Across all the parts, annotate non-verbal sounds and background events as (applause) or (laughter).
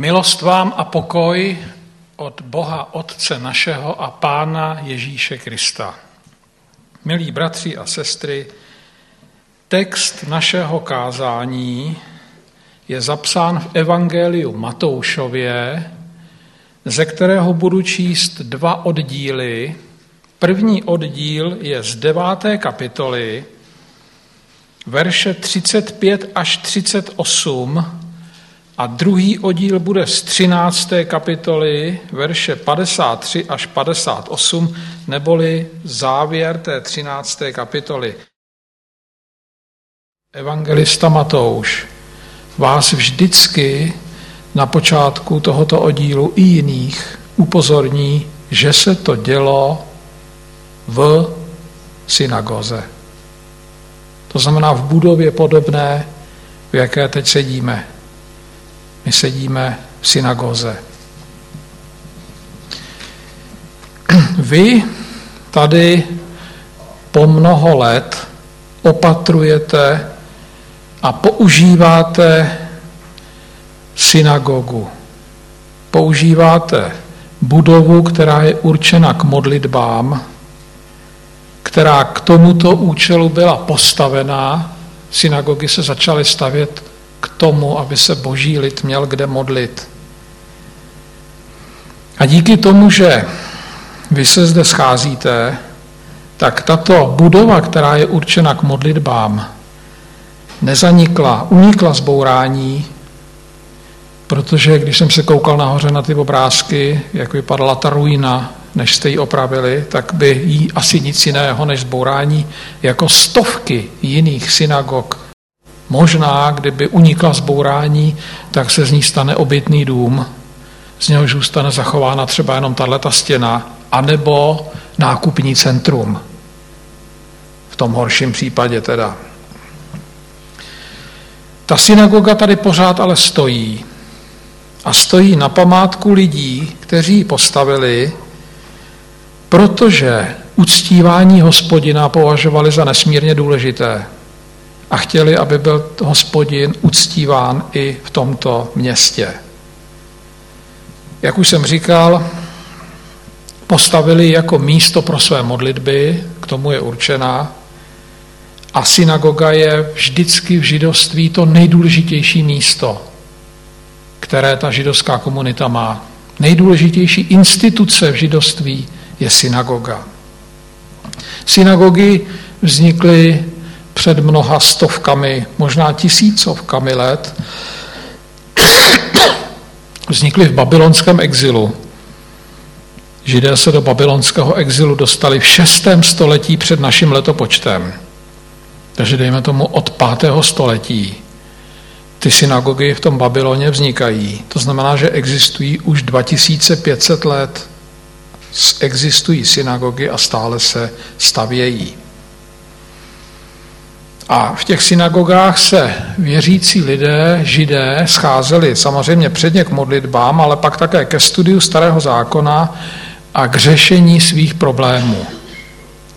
Milost vám a pokoj od Boha Otce našeho a Pána Ježíše Krista. Milí bratři a sestry, text našeho kázání je zapsán v Evangeliu Matoušově, ze kterého budu číst dva oddíly. První oddíl je z deváté kapitoly, verše 35 až 38 a druhý oddíl bude z 13. kapitoly, verše 53 až 58, neboli závěr té 13. kapitoly. Evangelista Matouš vás vždycky na počátku tohoto oddílu i jiných upozorní, že se to dělo v synagoze. To znamená v budově podobné, v jaké teď sedíme. My sedíme v synagoze. Vy tady po mnoho let opatrujete a používáte synagogu. Používáte budovu, která je určena k modlitbám, která k tomuto účelu byla postavená. Synagogy se začaly stavět k tomu, aby se boží lid měl kde modlit. A díky tomu, že vy se zde scházíte, tak tato budova, která je určena k modlitbám, nezanikla, unikla z bourání, protože když jsem se koukal nahoře na ty obrázky, jak vypadala ta ruina, než jste ji opravili, tak by jí asi nic jiného než zbourání jako stovky jiných synagog. Možná, kdyby unikla zbourání, tak se z ní stane obytný dům, z něhož zůstane zachována třeba jenom tato stěna, anebo nákupní centrum. V tom horším případě teda. Ta synagoga tady pořád ale stojí. A stojí na památku lidí, kteří ji postavili, protože uctívání hospodina považovali za nesmírně důležité a chtěli, aby byl hospodin uctíván i v tomto městě. Jak už jsem říkal, postavili jako místo pro své modlitby, k tomu je určená, a synagoga je vždycky v židovství to nejdůležitější místo, které ta židovská komunita má. Nejdůležitější instituce v židovství je synagoga. Synagogy vznikly před mnoha stovkami, možná tisícovkami let. Vznikly v babylonském exilu. Židé se do babylonského exilu dostali v 6. století před naším letopočtem. Takže dejme tomu od 5. století ty synagogy v tom Babyloně vznikají. To znamená, že existují už 2500 let. Existují synagogy a stále se stavějí. A v těch synagogách se věřící lidé, židé, scházeli samozřejmě předně k modlitbám, ale pak také ke studiu starého zákona a k řešení svých problémů.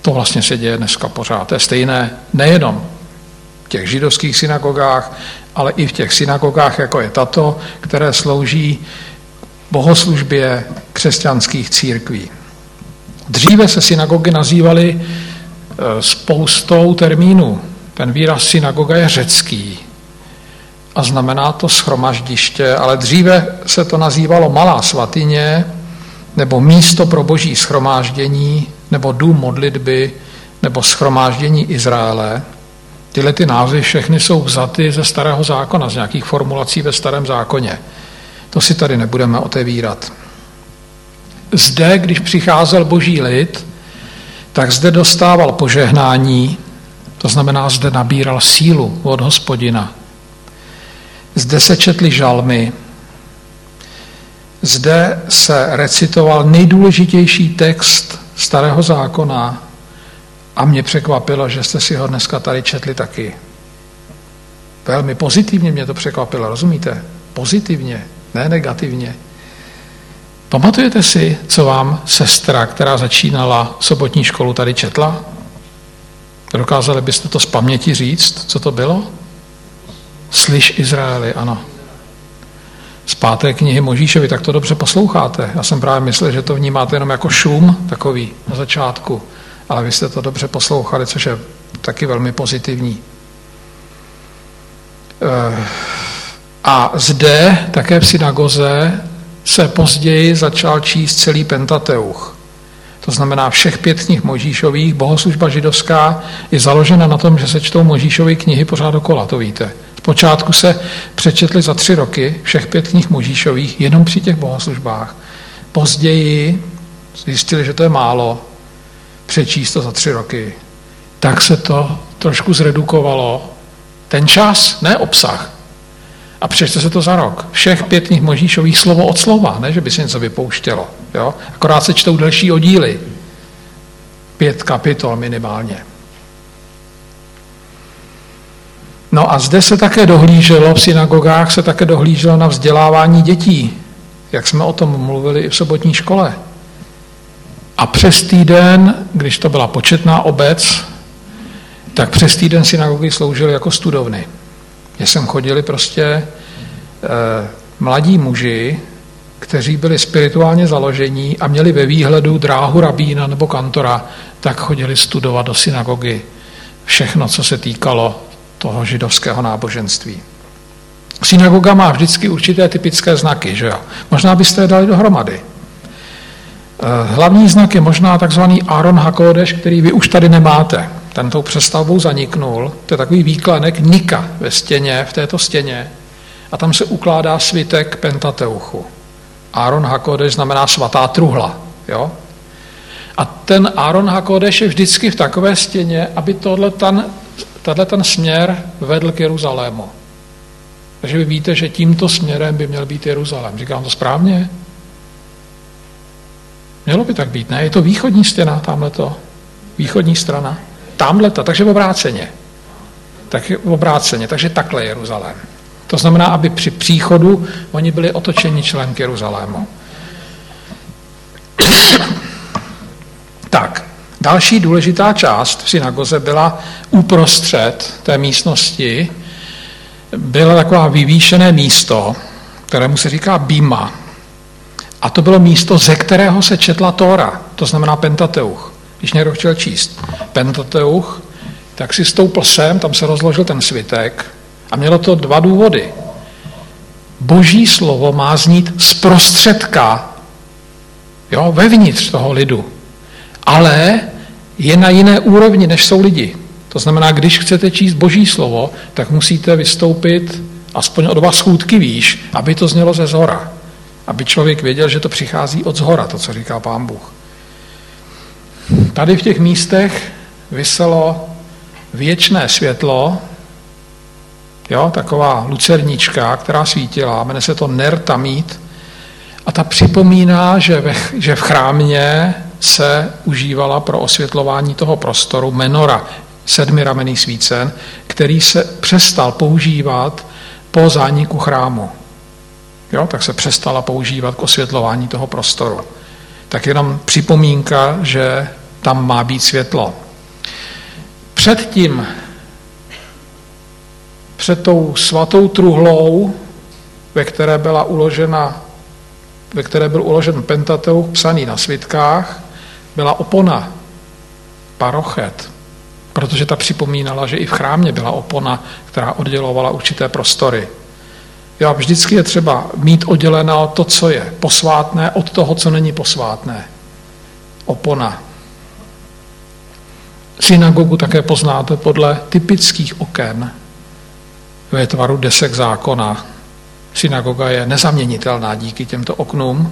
To vlastně se děje dneska pořád. To je stejné nejenom v těch židovských synagogách, ale i v těch synagogách, jako je tato, které slouží bohoslužbě křesťanských církví. Dříve se synagogy nazývaly e, spoustou termínů. Ten výraz synagoga je řecký a znamená to schromaždiště, ale dříve se to nazývalo malá svatyně, nebo místo pro boží schromáždění, nebo dům modlitby, nebo schromáždění Izraele. Tyhle ty názvy všechny jsou vzaty ze starého zákona, z nějakých formulací ve starém zákoně. To si tady nebudeme otevírat. Zde, když přicházel boží lid, tak zde dostával požehnání, to znamená, zde nabíral sílu od hospodina. Zde se četly žalmy, zde se recitoval nejdůležitější text starého zákona a mě překvapilo, že jste si ho dneska tady četli taky. Velmi pozitivně mě to překvapilo, rozumíte? Pozitivně, ne negativně. Pamatujete si, co vám sestra, která začínala sobotní školu, tady četla? Dokázali byste to z paměti říct, co to bylo? Slyš Izraeli, ano. z páté knihy Možíšovi, tak to dobře posloucháte. Já jsem právě myslel, že to vnímáte jenom jako šum takový na začátku, ale vy jste to dobře poslouchali, což je taky velmi pozitivní. Eh, a zde, také v synagoze, se později začal číst celý Pentateuch. To znamená všech pět knih Možíšových, bohoslužba židovská je založena na tom, že se čtou Možíšové knihy pořád dokola, to víte. Zpočátku se přečetli za tři roky všech pět knih Možíšových jenom při těch bohoslužbách. Později zjistili, že to je málo, přečíst to za tři roky. Tak se to trošku zredukovalo. Ten čas, ne obsah. A přečte se to za rok. Všech pět knih Možíšových slovo od slova, ne, že by se něco vypouštělo. Jo? Akorát se čtou další oddíly. Pět kapitol minimálně. No a zde se také dohlíželo, v synagogách se také dohlíželo na vzdělávání dětí, jak jsme o tom mluvili i v sobotní škole. A přes týden, když to byla početná obec, tak přes týden synagogy sloužily jako studovny. Kde jsem chodili prostě eh, mladí muži, kteří byli spirituálně založení a měli ve výhledu dráhu rabína nebo kantora, tak chodili studovat do synagogy všechno, co se týkalo toho židovského náboženství. Synagoga má vždycky určité typické znaky, že jo? Možná byste je dali dohromady. Eh, hlavní znak je možná takzvaný Aaron Hakodeš, který vy už tady nemáte. Ten tou přestavbou zaniknul. To je takový výklenek Nika ve stěně, v této stěně. A tam se ukládá svitek Pentateuchu. Aaron Hakodeš znamená svatá truhla. Jo? A ten Aaron Hakodeš je vždycky v takové stěně, aby tohle ten ten směr vedl k Jeruzalému. Takže vy víte, že tímto směrem by měl být Jeruzalém. Říkám to správně? Mělo by tak být, ne? Je to východní stěna, tamhle to. Východní strana. Tamhle to, takže obráceně. Tak obráceně, takže takhle Jeruzalém. To znamená, aby při příchodu oni byli otočeni člen k Jeruzalému. tak, Další důležitá část v synagoze byla uprostřed té místnosti, bylo taková vyvýšené místo, kterému se říká Bima. A to bylo místo, ze kterého se četla Tóra, to znamená Pentateuch. Když někdo chtěl číst Pentateuch, tak si stoupl sem, tam se rozložil ten svitek a mělo to dva důvody. Boží slovo má znít z prostředka, jo, vevnitř toho lidu ale je na jiné úrovni, než jsou lidi. To znamená, když chcete číst Boží slovo, tak musíte vystoupit aspoň o dva schůdky výš, aby to znělo ze zhora. Aby člověk věděl, že to přichází od zhora, to, co říká pán Bůh. Tady v těch místech vyselo věčné světlo, jo, taková lucernička, která svítila, jmenuje se to Nertamít, a ta připomíná, že, ve, že v chrámě se užívala pro osvětlování toho prostoru menora, sedmiramenný svícen, který se přestal používat po zániku chrámu. Jo, tak se přestala používat k osvětlování toho prostoru. Tak jenom připomínka, že tam má být světlo. Předtím, před tou svatou truhlou, ve které byla uložena ve které byl uložen Pentateuch psaný na svitkách, byla opona, parochet, protože ta připomínala, že i v chrámě byla opona, která oddělovala určité prostory. Jo, vždycky je třeba mít odděleno to, co je posvátné, od toho, co není posvátné. Opona. Synagogu také poznáte podle typických oken ve tvaru desek zákona. Synagoga je nezaměnitelná díky těmto oknům,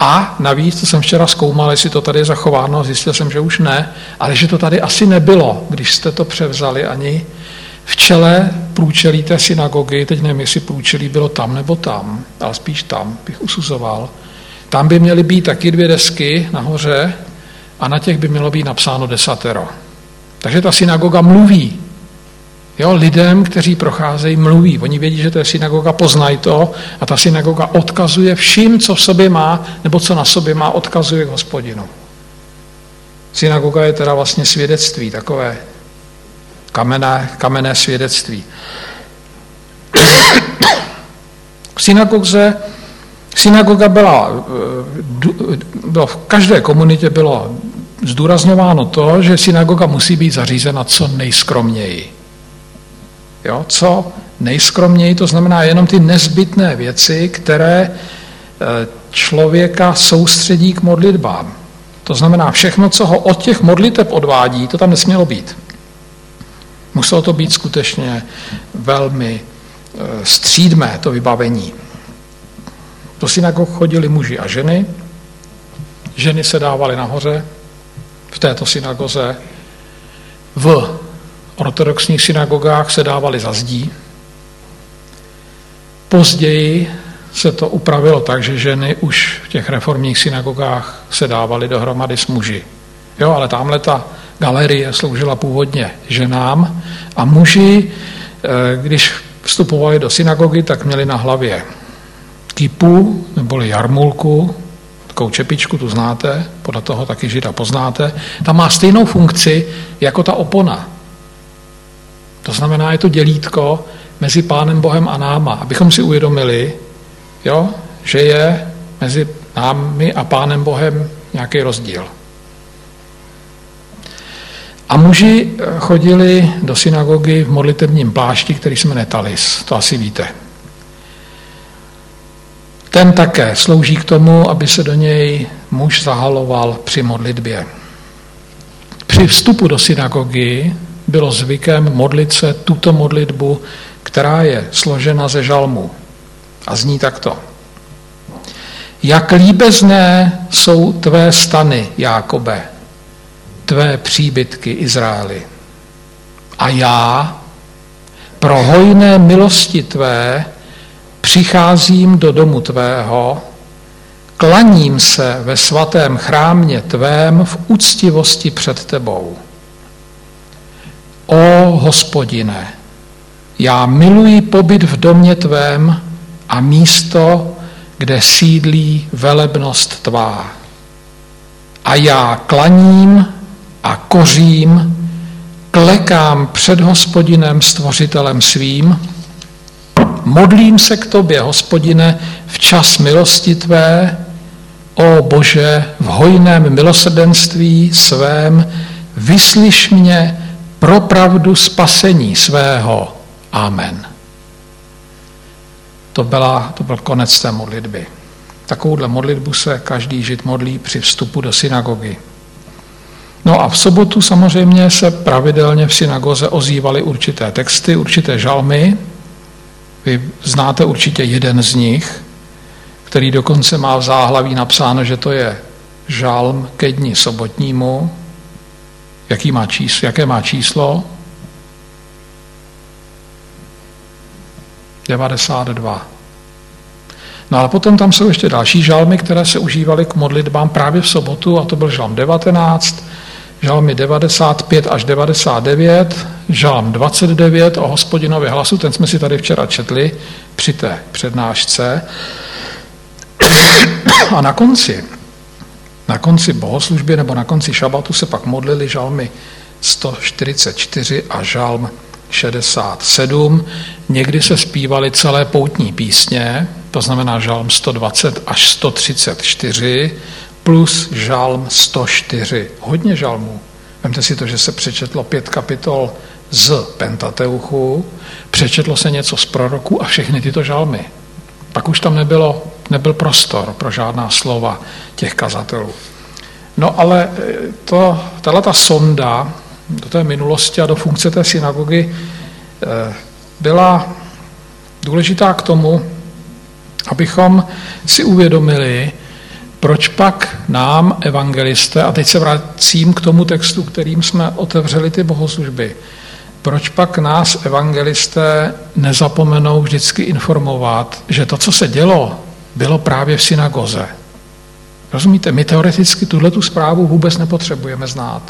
a navíc, co jsem včera zkoumal, jestli to tady je zachováno, zjistil jsem, že už ne, ale že to tady asi nebylo, když jste to převzali ani v čele průčelí té synagogy, teď nevím, jestli průčelí bylo tam nebo tam, ale spíš tam bych usuzoval. Tam by měly být taky dvě desky nahoře a na těch by mělo být napsáno desatero. Takže ta synagoga mluví Jo, lidem, kteří procházejí, mluví. Oni vědí, že to je synagoga, poznají to a ta synagoga odkazuje vším, co v sobě má, nebo co na sobě má, odkazuje k hospodinu. Synagoga je teda vlastně svědectví, takové kamenné, kamenné svědectví. Synagoze, synagoga byla, eh, bylo, v každé komunitě bylo zdůrazňováno to, že synagoga musí být zařízena co nejskromněji. Jo, co nejskromněji, to znamená jenom ty nezbytné věci, které eh, člověka soustředí k modlitbám. To znamená, všechno, co ho od těch modliteb odvádí, to tam nesmělo být. Muselo to být skutečně velmi eh, střídmé, to vybavení. Do synagog chodili muži a ženy. Ženy se dávaly nahoře v této synagoze. V ortodoxních synagogách se dávaly za zdí. Později se to upravilo tak, že ženy už v těch reformních synagogách se dávaly dohromady s muži. Jo, ale tamhle ta galerie sloužila původně ženám a muži, eh, když vstupovali do synagogy, tak měli na hlavě kipu neboli jarmulku, takovou čepičku, tu znáte, podle toho taky žida poznáte. Ta má stejnou funkci jako ta opona. To znamená, je to dělítko mezi Pánem Bohem a náma, abychom si uvědomili, jo, že je mezi námi a Pánem Bohem nějaký rozdíl. A muži chodili do synagogy v modlitebním plášti, který jsme netalis, to asi víte. Ten také slouží k tomu, aby se do něj muž zahaloval při modlitbě. Při vstupu do synagogy bylo zvykem modlit se tuto modlitbu, která je složena ze žalmu. A zní takto. Jak líbezné jsou tvé stany, Jákobe, tvé příbytky Izraeli. A já, pro hojné milosti tvé, přicházím do domu tvého, klaním se ve svatém chrámě tvém v úctivosti před tebou. O hospodine, já miluji pobyt v domě tvém a místo, kde sídlí velebnost tvá. A já klaním a kořím, klekám před hospodinem stvořitelem svým, modlím se k tobě, hospodine, v čas milosti tvé, o Bože, v hojném milosrdenství svém, vyslyš mě pro pravdu spasení svého. Amen. To, byla, to byl konec té modlitby. Takovouhle modlitbu se každý žid modlí při vstupu do synagogy. No a v sobotu samozřejmě se pravidelně v synagoze ozývaly určité texty, určité žalmy. Vy znáte určitě jeden z nich, který dokonce má v záhlaví napsáno, že to je žalm ke dni sobotnímu. Jaký má číslo, jaké má číslo? 92. No ale potom tam jsou ještě další žalmy, které se užívaly k modlitbám právě v sobotu, a to byl žalm 19, žalmy 95 až 99, žalm 29 o hospodinově hlasu, ten jsme si tady včera četli při té přednášce. A na konci, na konci bohoslužby nebo na konci šabatu se pak modlili žalmy 144 a žalm 67. Někdy se zpívaly celé poutní písně, to znamená žalm 120 až 134, plus žalm 104. Hodně žalmů. Vemte si to, že se přečetlo pět kapitol z Pentateuchu, přečetlo se něco z proroku a všechny tyto žalmy. Pak už tam nebylo, nebyl prostor pro žádná slova těch kazatelů. No ale e, to, tato sonda do té minulosti a do funkce té synagogy e, byla důležitá k tomu, abychom si uvědomili, proč pak nám, evangelisté, a teď se vracím k tomu textu, kterým jsme otevřeli ty bohoslužby, proč pak nás, evangelisté, nezapomenou vždycky informovat, že to, co se dělo, bylo právě v synagoze. Rozumíte, my teoreticky tuhle tu zprávu vůbec nepotřebujeme znát.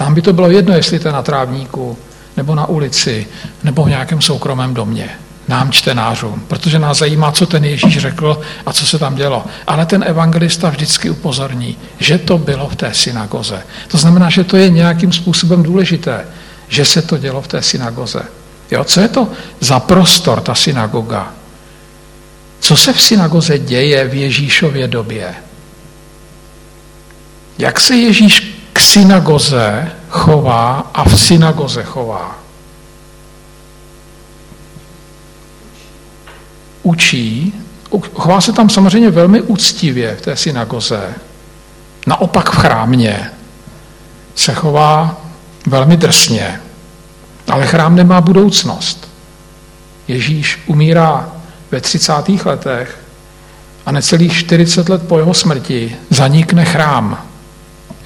Nám by to bylo jedno, jestli to je na trávníku, nebo na ulici, nebo v nějakém soukromém domě nám čtenářům, protože nás zajímá, co ten Ježíš řekl a co se tam dělo. Ale ten evangelista vždycky upozorní, že to bylo v té synagoze. To znamená, že to je nějakým způsobem důležité, že se to dělo v té synagoze. Jo, co je to za prostor, ta synagoga? Co se v synagoze děje v Ježíšově době? Jak se Ježíš k synagoze chová a v synagoze chová? Učí, chová se tam samozřejmě velmi úctivě v té synagoze. Naopak v chrámě se chová velmi drsně. Ale chrám nemá budoucnost. Ježíš umírá ve 30. letech a necelých 40 let po jeho smrti zanikne chrám.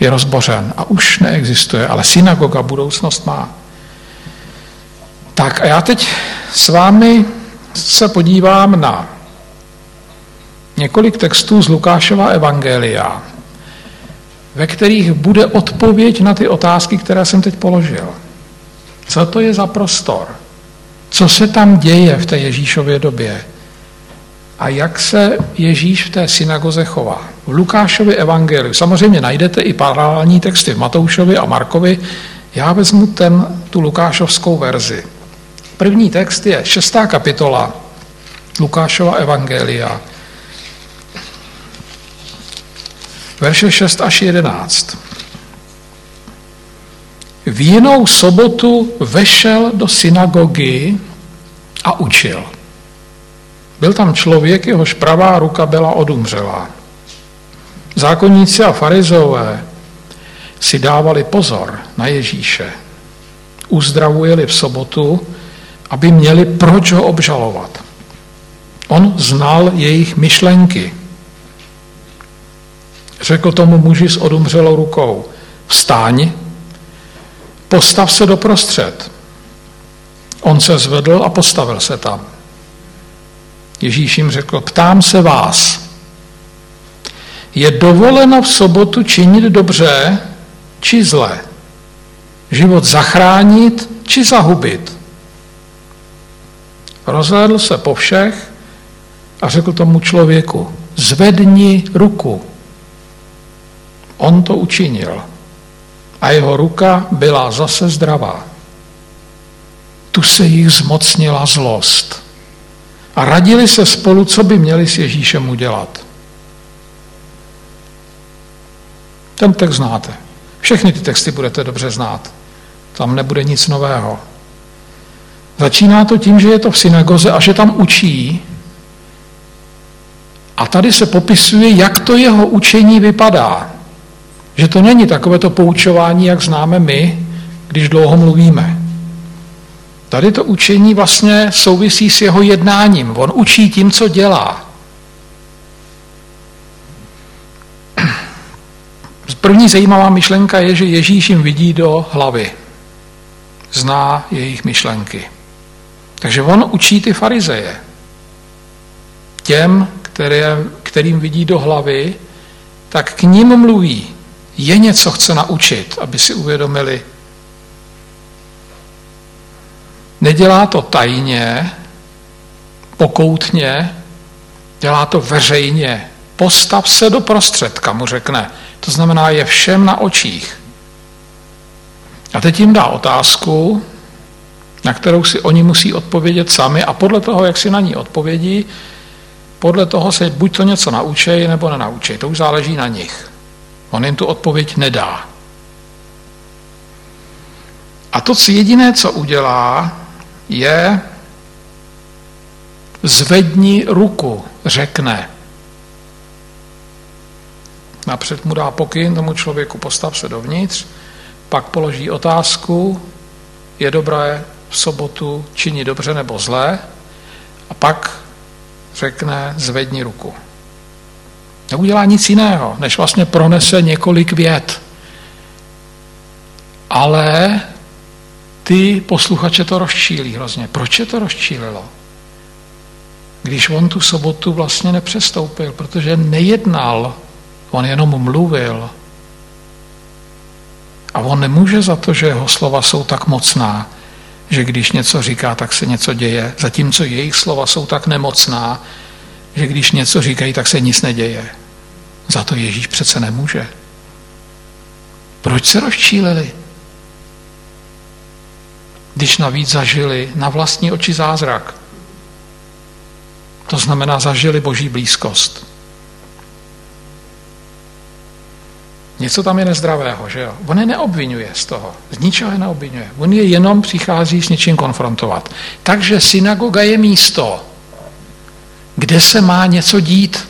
Je rozbořen a už neexistuje, ale synagoga budoucnost má. Tak a já teď s vámi se podívám na několik textů z Lukášova Evangelia, ve kterých bude odpověď na ty otázky, které jsem teď položil. Co to je za prostor? Co se tam děje v té Ježíšově době? A jak se Ježíš v té synagoze chová? V Lukášově evangeliu samozřejmě najdete i paralelní texty v Matoušovi a Markovi. Já vezmu ten, tu lukášovskou verzi. První text je šestá kapitola Lukášova evangelia. Verše 6 až 11. V jinou sobotu vešel do synagogy a učil. Byl tam člověk, jehož pravá ruka byla odumřelá. Zákonníci a farizové si dávali pozor na Ježíše. Uzdravujeli v sobotu, aby měli proč ho obžalovat. On znal jejich myšlenky. Řekl tomu muži s odumřelou rukou, vstáň, postav se doprostřed. On se zvedl a postavil se tam. Ježíš jim řekl, ptám se vás, je dovoleno v sobotu činit dobře či zle? Život zachránit či zahubit? Rozhlédl se po všech a řekl tomu člověku, zvedni ruku. On to učinil a jeho ruka byla zase zdravá. Tu se jich zmocnila zlost a radili se spolu, co by měli s Ježíšem udělat. Ten text znáte. Všechny ty texty budete dobře znát. Tam nebude nic nového. Začíná to tím, že je to v synagoze a že tam učí. A tady se popisuje, jak to jeho učení vypadá. Že to není takové to poučování, jak známe my, když dlouho mluvíme. Tady to učení vlastně souvisí s jeho jednáním. On učí tím, co dělá. První zajímavá myšlenka je, že Ježíš jim vidí do hlavy. Zná jejich myšlenky. Takže on učí ty farizeje. Těm, které, kterým vidí do hlavy, tak k ním mluví. Je něco chce naučit, aby si uvědomili. Nedělá to tajně, pokoutně, dělá to veřejně. Postav se do prostředka, mu řekne. To znamená, je všem na očích. A teď jim dá otázku, na kterou si oni musí odpovědět sami a podle toho, jak si na ní odpovědí, podle toho se buď to něco naučej, nebo nenaučej. To už záleží na nich. On jim tu odpověď nedá. A to co jediné, co udělá, je zvedni ruku, řekne. Napřed mu dá pokyn tomu člověku, postav se dovnitř, pak položí otázku, je dobré v sobotu činit dobře nebo zlé, a pak řekne zvedni ruku. Neudělá nic jiného, než vlastně pronese několik vět. Ale ty posluchače to rozčílí hrozně. Proč je to rozčílilo? Když on tu sobotu vlastně nepřestoupil, protože nejednal On jenom mluvil. A on nemůže za to, že jeho slova jsou tak mocná, že když něco říká, tak se něco děje, zatímco jejich slova jsou tak nemocná, že když něco říkají, tak se nic neděje. Za to Ježíš přece nemůže. Proč se rozčílili? Když navíc zažili na vlastní oči zázrak. To znamená, zažili boží blízkost. Něco tam je nezdravého, že jo? On je neobvinuje z toho, z ničeho je neobvinuje. On je jenom přichází s něčím konfrontovat. Takže synagoga je místo, kde se má něco dít,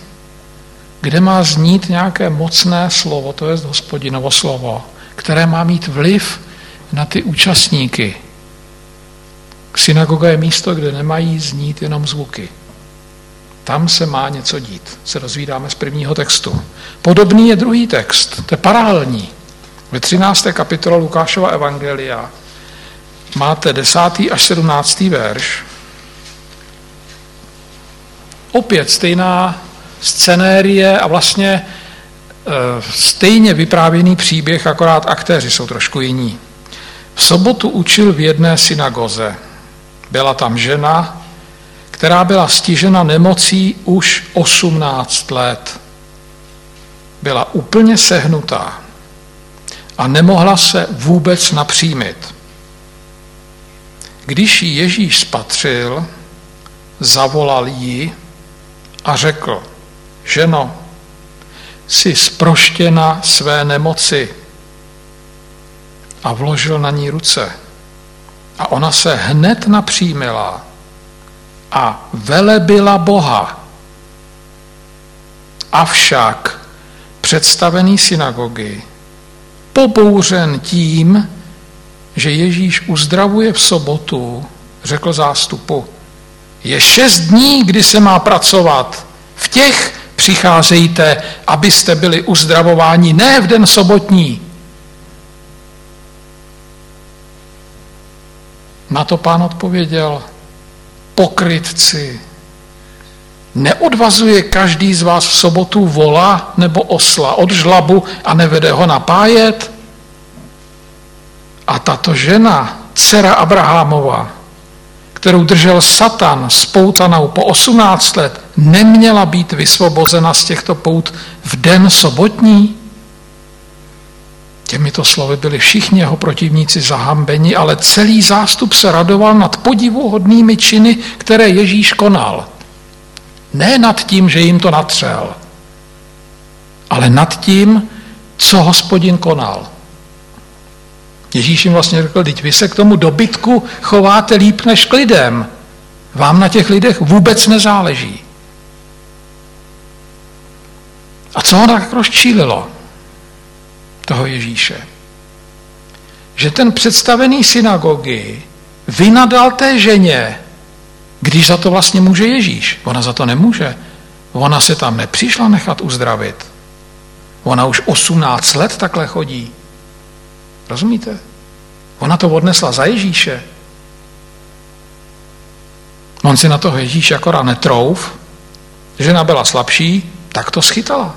kde má znít nějaké mocné slovo, to je hospodinovo slovo, které má mít vliv na ty účastníky. Synagoga je místo, kde nemají znít jenom zvuky. Tam se má něco dít, se dozvídáme z prvního textu. Podobný je druhý text, to je paralelní. Ve 13. kapitole Lukášova Evangelia máte 10. až 17. verš. Opět stejná scenérie a vlastně e, stejně vyprávěný příběh, akorát aktéři jsou trošku jiní. V sobotu učil v jedné synagoze. Byla tam žena, která byla stižena nemocí už 18 let. Byla úplně sehnutá a nemohla se vůbec napřímit. Když ji Ježíš spatřil, zavolal ji a řekl, ženo, jsi sproštěna své nemoci a vložil na ní ruce. A ona se hned napřímila a velebila Boha. Avšak představený synagogy, pobouřen tím, že Ježíš uzdravuje v sobotu, řekl zástupu, je šest dní, kdy se má pracovat. V těch přicházejte, abyste byli uzdravováni, ne v den sobotní. Na to pán odpověděl, pokrytci. Neodvazuje každý z vás v sobotu vola nebo osla od žlabu a nevede ho napájet? A tato žena, dcera Abrahamova, kterou držel Satan spoutanou po 18 let, neměla být vysvobozena z těchto pout v den sobotní? Těmito slovy byli všichni jeho protivníci zahambeni, ale celý zástup se radoval nad podivuhodnými činy, které Ježíš konal. Ne nad tím, že jim to natřel, ale nad tím, co hospodin konal. Ježíš jim vlastně řekl, teď vy se k tomu dobytku chováte líp než k lidem. Vám na těch lidech vůbec nezáleží. A co ho tak rozčílilo? Toho Ježíše. Že ten představený synagogy vynadal té ženě, když za to vlastně může Ježíš. Ona za to nemůže. Ona se tam nepřišla nechat uzdravit. Ona už 18 let takhle chodí. Rozumíte? Ona to odnesla za Ježíše. On si na toho Ježíše akorát netrouf, žena byla slabší, tak to schytala.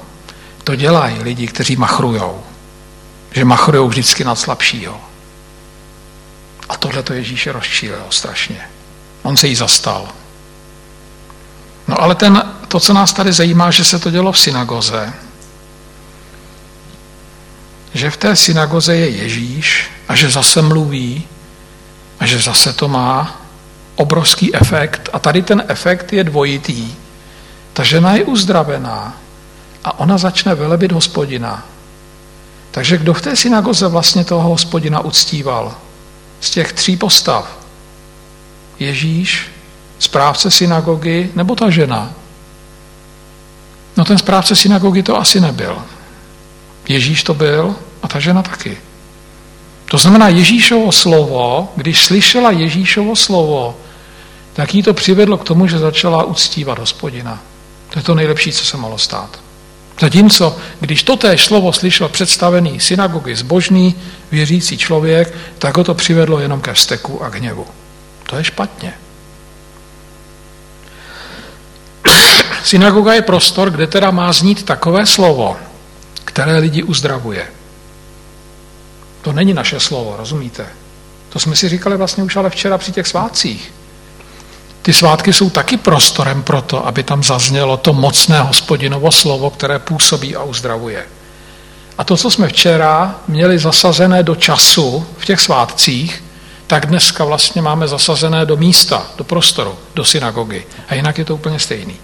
To dělají lidi, kteří machrujou že machrují vždycky nad slabšího. A tohle to Ježíše rozčílilo strašně. On se jí zastal. No ale ten, to, co nás tady zajímá, že se to dělo v synagoze, že v té synagoze je Ježíš a že zase mluví a že zase to má obrovský efekt. A tady ten efekt je dvojitý. Ta žena je uzdravená a ona začne velebit hospodina. Takže kdo v té synagoze vlastně toho hospodina uctíval? Z těch tří postav. Ježíš, správce synagogy nebo ta žena? No ten správce synagogy to asi nebyl. Ježíš to byl a ta žena taky. To znamená Ježíšovo slovo, když slyšela Ježíšovo slovo, tak jí to přivedlo k tomu, že začala uctívat hospodina. To je to nejlepší, co se mohlo stát. Zatímco, když totéž slovo slyšel představený synagogy zbožný, věřící člověk, tak ho to přivedlo jenom ke vzteku a hněvu. To je špatně. Synagoga je prostor, kde teda má znít takové slovo, které lidi uzdravuje. To není naše slovo, rozumíte? To jsme si říkali vlastně už ale včera při těch svátcích. Ty svátky jsou taky prostorem pro to, aby tam zaznělo to mocné hospodinovo slovo, které působí a uzdravuje. A to, co jsme včera měli zasazené do času v těch svátcích, tak dneska vlastně máme zasazené do místa, do prostoru, do synagogy. A jinak je to úplně stejný.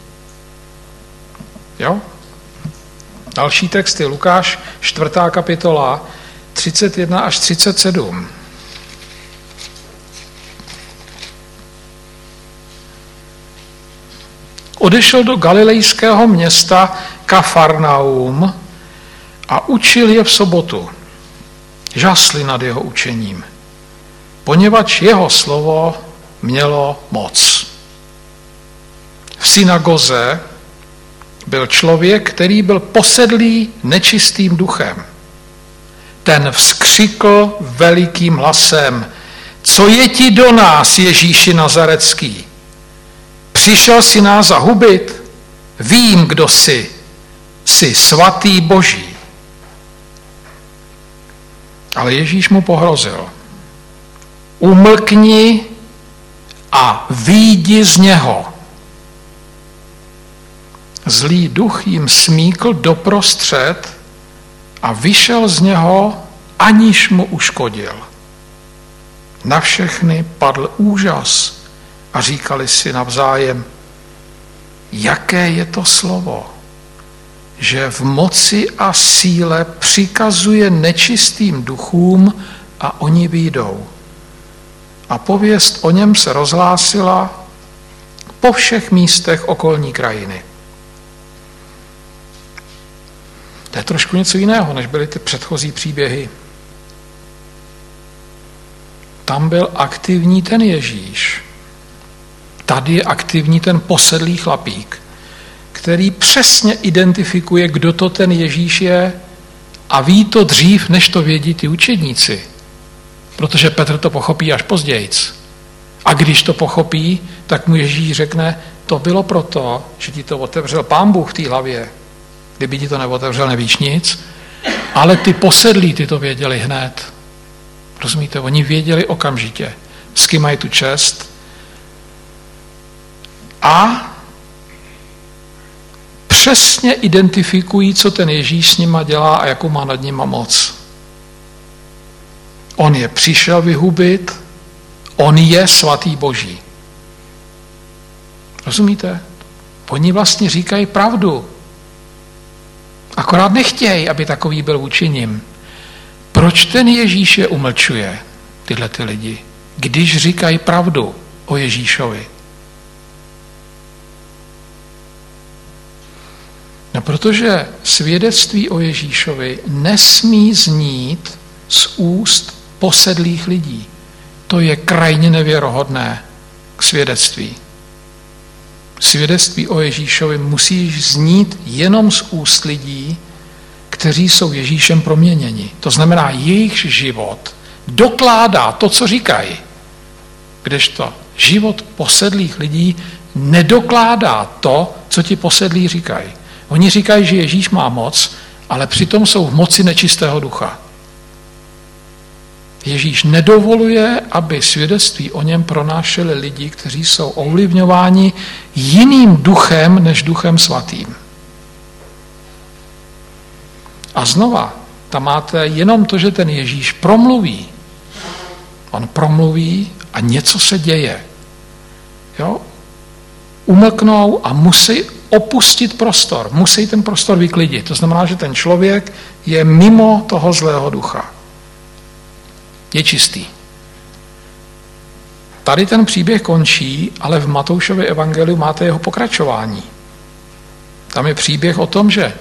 Jo? Další text je Lukáš, čtvrtá kapitola, 31 až 37. Odešel do galilejského města Kafarnaum a učil je v sobotu. Žasli nad jeho učením, poněvadž jeho slovo mělo moc. V synagoze byl člověk, který byl posedlý nečistým duchem. Ten vzkřikl velikým hlasem, co je ti do nás, Ježíši Nazarecký? Přišel si nás zahubit? Vím, kdo jsi. Jsi svatý boží. Ale Ježíš mu pohrozil. Umlkni a výjdi z něho. Zlý duch jim smíkl doprostřed a vyšel z něho, aniž mu uškodil. Na všechny padl úžas a říkali si navzájem, jaké je to slovo, že v moci a síle přikazuje nečistým duchům a oni výjdou. A pověst o něm se rozhlásila po všech místech okolní krajiny. To je trošku něco jiného, než byly ty předchozí příběhy. Tam byl aktivní ten Ježíš. Tady je aktivní ten posedlý chlapík, který přesně identifikuje, kdo to ten Ježíš je a ví to dřív, než to vědí ty učedníci. Protože Petr to pochopí až později. A když to pochopí, tak mu Ježíš řekne, to bylo proto, že ti to otevřel pán Bůh v té hlavě. Kdyby ti to neotevřel, nevíš nic. Ale ty posedlí, ty to věděli hned. Rozumíte? Oni věděli okamžitě, s kým mají tu čest. A přesně identifikují, co ten Ježíš s nima dělá a jakou má nad nima moc. On je přišel vyhubit, on je svatý boží. Rozumíte? Oni vlastně říkají pravdu. Akorát nechtějí, aby takový byl vůči nim. Proč ten Ježíš je umlčuje, tyhle ty lidi, když říkají pravdu o Ježíšovi? No protože svědectví o Ježíšovi nesmí znít z úst posedlých lidí. To je krajně nevěrohodné k svědectví. Svědectví o Ježíšovi musí znít jenom z úst lidí, kteří jsou Ježíšem proměněni. To znamená, jejich život dokládá to, co říkají. Kdežto život posedlých lidí nedokládá to, co ti posedlí říkají. Oni říkají, že Ježíš má moc, ale přitom jsou v moci nečistého ducha. Ježíš nedovoluje, aby svědectví o něm pronášeli lidi, kteří jsou ovlivňováni jiným duchem než duchem svatým. A znova, tam máte jenom to, že ten Ježíš promluví. On promluví a něco se děje. Jo? Umlknou a musí opustit prostor, musí ten prostor vyklidit. To znamená, že ten člověk je mimo toho zlého ducha. Je čistý. Tady ten příběh končí, ale v Matoušově evangeliu máte jeho pokračování. Tam je příběh o tom, že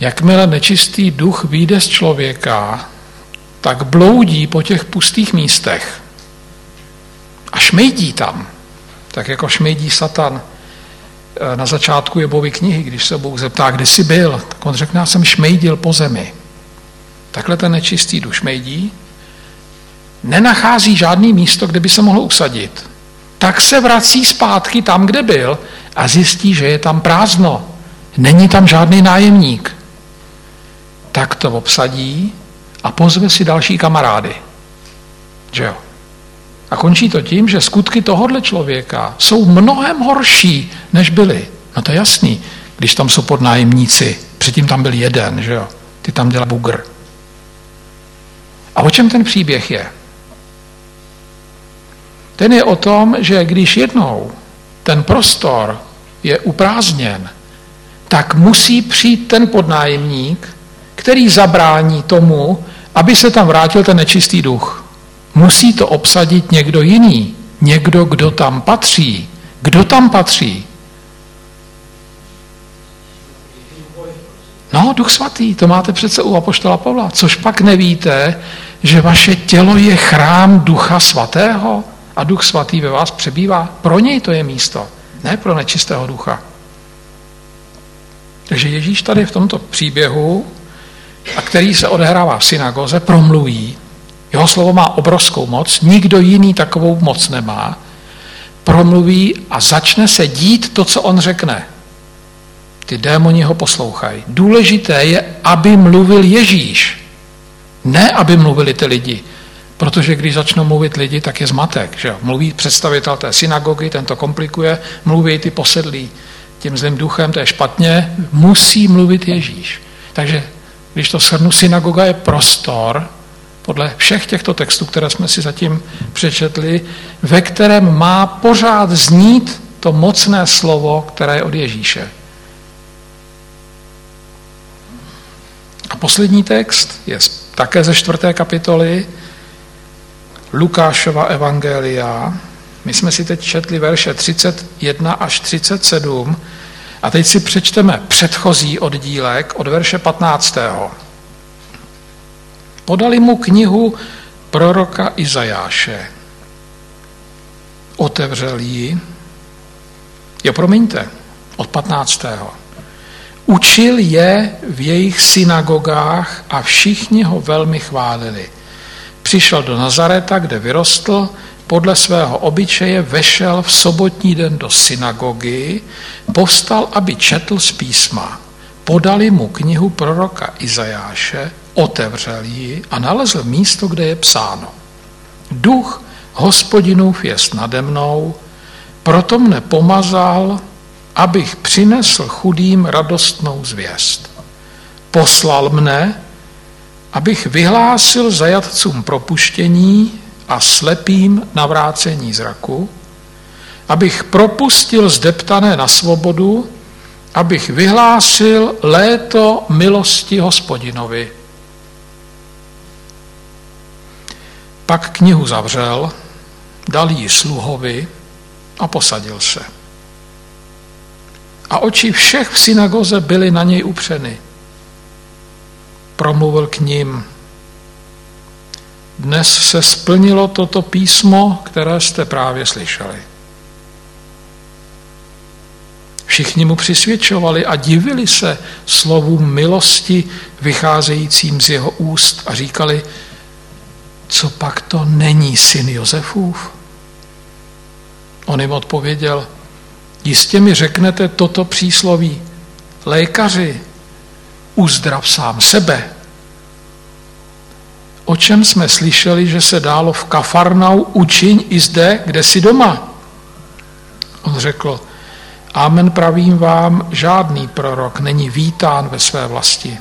jakmile nečistý duch vyjde z člověka, tak bloudí po těch pustých místech a šmejdí tam, tak jako šmejdí Satan na začátku Jebovy knihy, když se Bůh zeptá, kde jsi byl, tak on řekne, já jsem šmejdil po zemi. Takhle ten nečistý duš šmejdí, nenachází žádný místo, kde by se mohl usadit. Tak se vrací zpátky tam, kde byl a zjistí, že je tam prázdno. Není tam žádný nájemník. Tak to obsadí a pozve si další kamarády. Že jo? A končí to tím, že skutky tohohle člověka jsou mnohem horší, než byly. No to je jasný, když tam jsou podnájemníci. Předtím tam byl jeden, že jo? Ty tam dělá bugr. A o čem ten příběh je? Ten je o tom, že když jednou ten prostor je uprázdněn, tak musí přijít ten podnájemník, který zabrání tomu, aby se tam vrátil ten nečistý duch. Musí to obsadit někdo jiný, někdo, kdo tam patří. Kdo tam patří? No, Duch Svatý, to máte přece u Apoštola Pavla. Což pak nevíte, že vaše tělo je chrám Ducha Svatého a Duch Svatý ve vás přebývá. Pro něj to je místo, ne pro nečistého ducha. Takže Ježíš tady v tomto příběhu, a který se odehrává v synagoze, promluví. Jeho slovo má obrovskou moc, nikdo jiný takovou moc nemá. Promluví a začne se dít to, co on řekne. Ty démoni ho poslouchají. Důležité je, aby mluvil Ježíš. Ne, aby mluvili ty lidi. Protože když začnou mluvit lidi, tak je zmatek. Že? Mluví představitel té synagogy, ten to komplikuje, mluví ty posedlí tím zlým duchem, to je špatně, musí mluvit Ježíš. Takže když to shrnu, synagoga je prostor, podle všech těchto textů, které jsme si zatím přečetli, ve kterém má pořád znít to mocné slovo, které je od Ježíše. A poslední text je také ze čtvrté kapitoly Lukášova evangelia. My jsme si teď četli verše 31 až 37 a teď si přečteme předchozí oddílek od verše 15. Podali mu knihu proroka Izajáše. Otevřel ji. Jo, promiňte, od 15. Učil je v jejich synagogách a všichni ho velmi chválili. Přišel do Nazareta, kde vyrostl, podle svého obyčeje vešel v sobotní den do synagogy, povstal, aby četl z písma. Podali mu knihu proroka Izajáše, otevřel ji a nalezl místo, kde je psáno. Duch hospodinův jest nade mnou, proto mne pomazal, abych přinesl chudým radostnou zvěst. Poslal mne, abych vyhlásil zajatcům propuštění a slepým navrácení zraku, abych propustil zdeptané na svobodu, abych vyhlásil léto milosti hospodinovi. Pak knihu zavřel, dal ji sluhovi a posadil se. A oči všech v synagoze byly na něj upřeny. Promluvil k ním. Dnes se splnilo toto písmo, které jste právě slyšeli. Všichni mu přisvědčovali a divili se slovům milosti vycházejícím z jeho úst a říkali, co pak to není syn Josefův? On jim odpověděl, jistě mi řeknete toto přísloví, lékaři, uzdrav sám sebe. O čem jsme slyšeli, že se dálo v Kafarnau, učiň i zde, kde si doma. On řekl, Amen pravím vám, žádný prorok není vítán ve své vlasti.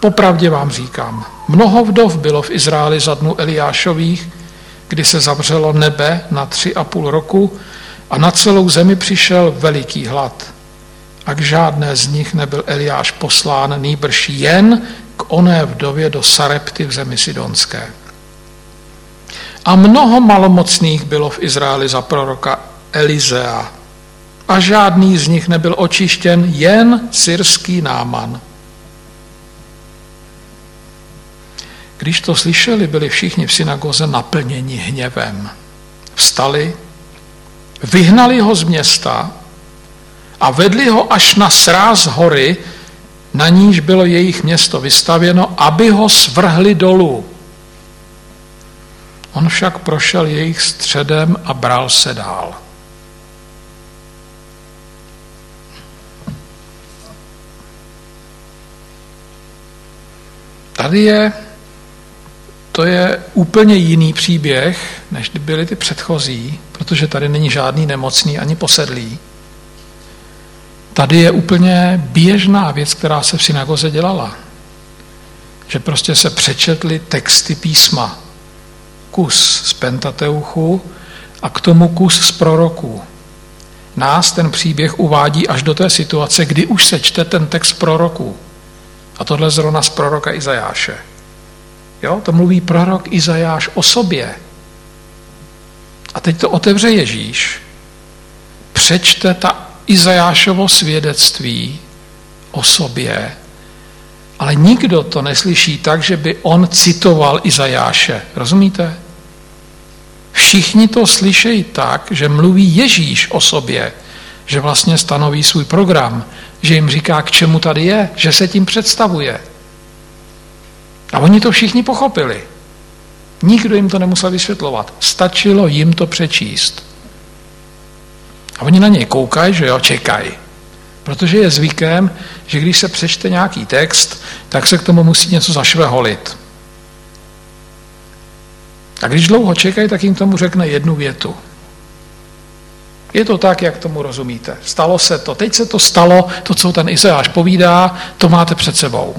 Popravdě vám říkám, mnoho vdov bylo v Izraeli za dnu Eliášových, kdy se zavřelo nebe na tři a půl roku a na celou zemi přišel veliký hlad. A k žádné z nich nebyl Eliáš poslán, nýbrž jen k oné vdově do Sarepty v zemi Sidonské. A mnoho malomocných bylo v Izraeli za proroka Elizea. A žádný z nich nebyl očištěn, jen syrský náman. Když to slyšeli, byli všichni v synagoze naplněni hněvem. Vstali, vyhnali ho z města a vedli ho až na sráz hory, na níž bylo jejich město vystavěno, aby ho svrhli dolů. On však prošel jejich středem a bral se dál. Tady je to je úplně jiný příběh, než byly ty předchozí, protože tady není žádný nemocný ani posedlý. Tady je úplně běžná věc, která se v synagoze dělala. Že prostě se přečetly texty písma. Kus z Pentateuchu a k tomu kus z proroků. Nás ten příběh uvádí až do té situace, kdy už se čte ten text proroků. A tohle zrovna z proroka Izajáše. Jo, to mluví prorok Izajáš o sobě. A teď to otevře Ježíš, přečte ta Izajášovo svědectví o sobě, ale nikdo to neslyší tak, že by on citoval Izajáše. Rozumíte? Všichni to slyšejí tak, že mluví Ježíš o sobě, že vlastně stanoví svůj program, že jim říká, k čemu tady je, že se tím představuje. A oni to všichni pochopili. Nikdo jim to nemusel vysvětlovat. Stačilo jim to přečíst. A oni na něj koukají, že jo, čekají. Protože je zvykem, že když se přečte nějaký text, tak se k tomu musí něco zašveholit. A když dlouho čekají, tak jim tomu řekne jednu větu. Je to tak, jak tomu rozumíte. Stalo se to. Teď se to stalo, to, co ten Izajáš povídá, to máte před sebou.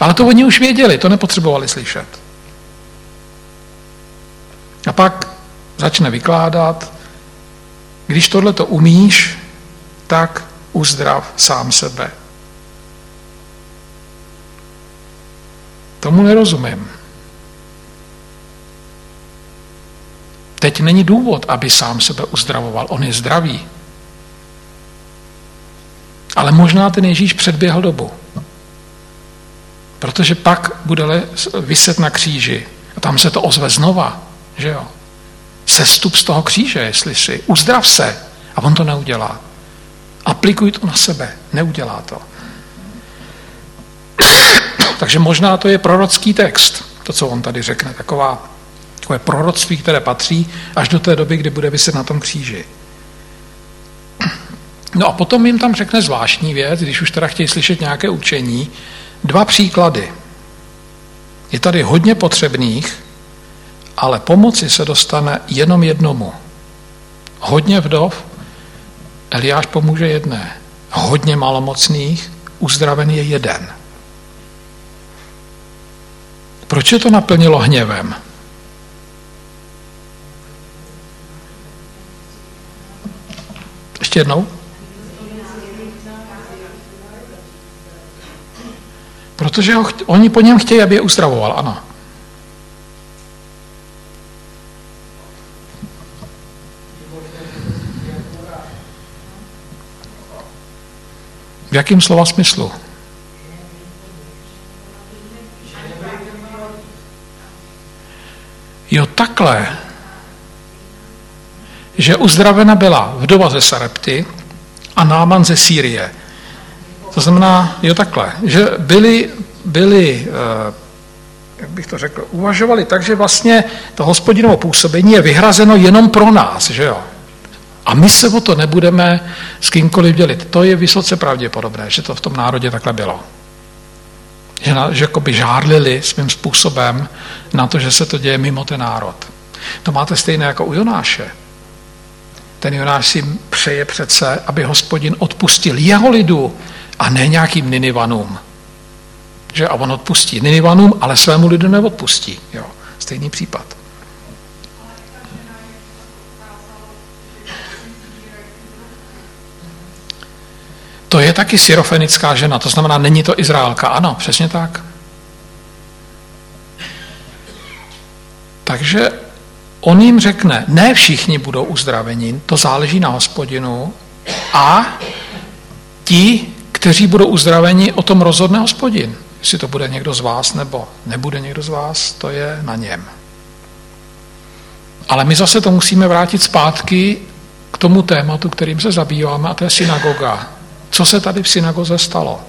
Ale to oni už věděli, to nepotřebovali slyšet. A pak začne vykládat, když tohle to umíš, tak uzdrav sám sebe. Tomu nerozumím. Teď není důvod, aby sám sebe uzdravoval. On je zdravý. Ale možná ten Ježíš předběhl dobu. Protože pak bude vyset na kříži. A tam se to ozve znova. Že jo? Sestup z toho kříže, jestli si. Uzdrav se. A on to neudělá. Aplikuj to na sebe. Neudělá to. (coughs) Takže možná to je prorocký text, to, co on tady řekne. Taková takové proroctví, které patří až do té doby, kdy bude vyset na tom kříži. No a potom jim tam řekne zvláštní věc, když už teda chtějí slyšet nějaké učení, dva příklady. Je tady hodně potřebných, ale pomoci se dostane jenom jednomu. Hodně vdov, Eliáš pomůže jedné. Hodně malomocných, uzdraven je jeden. Proč je to naplnilo hněvem? Ještě jednou? Protože ho, oni po něm chtějí, aby je uzdravoval, ano. V jakém slova smyslu? Jo, takhle že uzdravena byla vdova ze Sarepty a Náman ze Sýrie. To znamená, jo takhle, že byli, byli eh, jak bych to řekl, uvažovali tak, že vlastně to hospodinovo působení je vyhrazeno jenom pro nás, že jo? A my se o to nebudeme s kýmkoliv dělit. To je vysoce pravděpodobné, že to v tom národě takhle bylo. Že, na, že by žárlili svým způsobem na to, že se to děje mimo ten národ. To máte stejné jako u Jonáše. Ten Jonáš si přeje přece, aby hospodin odpustil jeho lidu a ne nějakým Ninivanům. Že? A on odpustí Ninivanům, ale svému lidu neodpustí. Jo. Stejný případ. To je taky syrofenická žena, to znamená, není to Izraelka. Ano, přesně tak. Takže On jim řekne, ne všichni budou uzdraveni, to záleží na hospodinu a ti, kteří budou uzdraveni, o tom rozhodne hospodin. Jestli to bude někdo z vás nebo nebude někdo z vás, to je na něm. Ale my zase to musíme vrátit zpátky k tomu tématu, kterým se zabýváme, a to je synagoga. Co se tady v synagoze stalo?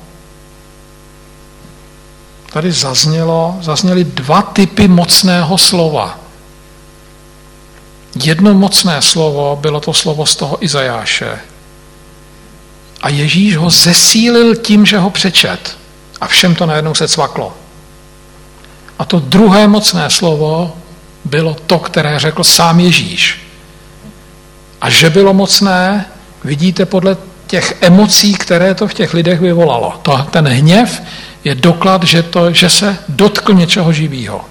Tady zaznělo, zazněly dva typy mocného slova. Jedno mocné slovo bylo to slovo z toho Izajáše. A Ježíš ho zesílil tím, že ho přečet. A všem to najednou se cvaklo. A to druhé mocné slovo bylo to, které řekl sám Ježíš. A že bylo mocné, vidíte podle těch emocí, které to v těch lidech vyvolalo. To, ten hněv je doklad, že, to, že se dotkl něčeho živého.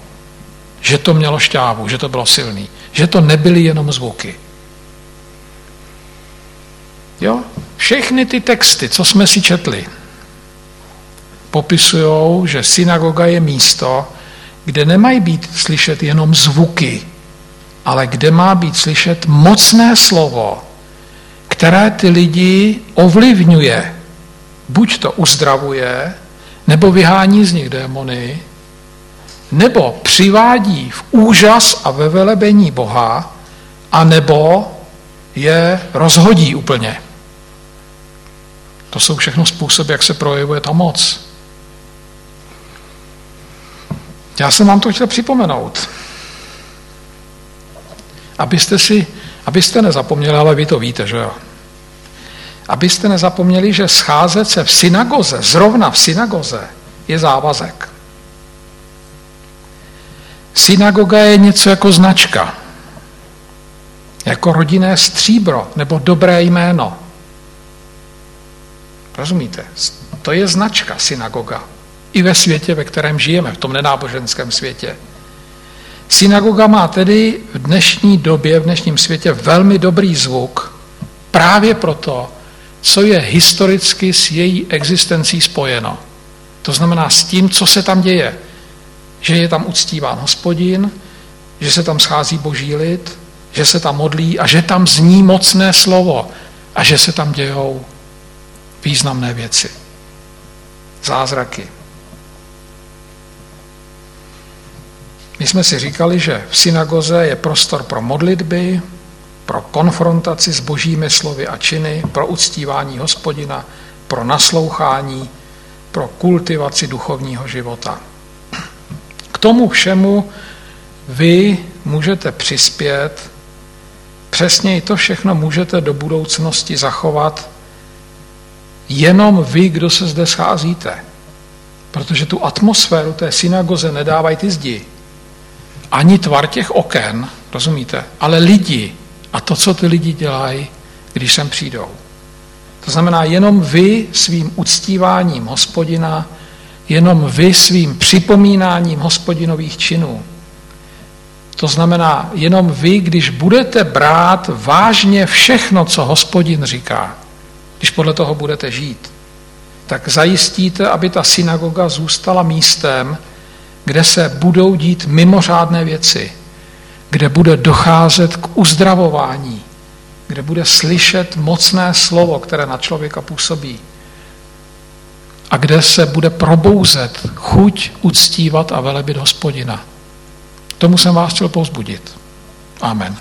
že to mělo šťávu, že to bylo silný, že to nebyly jenom zvuky. Jo? Všechny ty texty, co jsme si četli, popisují, že synagoga je místo, kde nemají být slyšet jenom zvuky, ale kde má být slyšet mocné slovo, které ty lidi ovlivňuje. Buď to uzdravuje, nebo vyhání z nich démony, nebo přivádí v úžas a ve velebení Boha, a nebo je rozhodí úplně. To jsou všechno způsoby, jak se projevuje ta moc. Já jsem vám to chtěl připomenout. Abyste si, abyste nezapomněli, ale vy to víte, že jo? Abyste nezapomněli, že scházet se v synagoze, zrovna v synagoze, je závazek. Synagoga je něco jako značka, jako rodinné stříbro nebo dobré jméno. Rozumíte? To je značka synagoga. I ve světě, ve kterém žijeme, v tom nenáboženském světě. Synagoga má tedy v dnešní době, v dnešním světě velmi dobrý zvuk právě proto, co je historicky s její existencí spojeno. To znamená s tím, co se tam děje. Že je tam uctíván hospodin, že se tam schází boží lid, že se tam modlí a že tam zní mocné slovo a že se tam dějou významné věci. Zázraky. My jsme si říkali, že v synagoze je prostor pro modlitby, pro konfrontaci s božími slovy a činy, pro uctívání hospodina, pro naslouchání, pro kultivaci duchovního života. K tomu všemu vy můžete přispět, přesně to všechno můžete do budoucnosti zachovat jenom vy, kdo se zde scházíte. Protože tu atmosféru té synagoze nedávají ty zdi. Ani tvar těch oken, rozumíte? Ale lidi a to, co ty lidi dělají, když sem přijdou. To znamená, jenom vy svým uctíváním hospodina, jenom vy svým připomínáním hospodinových činů. To znamená, jenom vy, když budete brát vážně všechno, co hospodin říká, když podle toho budete žít, tak zajistíte, aby ta synagoga zůstala místem, kde se budou dít mimořádné věci, kde bude docházet k uzdravování, kde bude slyšet mocné slovo, které na člověka působí a kde se bude probouzet chuť uctívat a velebit hospodina. Tomu jsem vás chtěl pozbudit. Amen.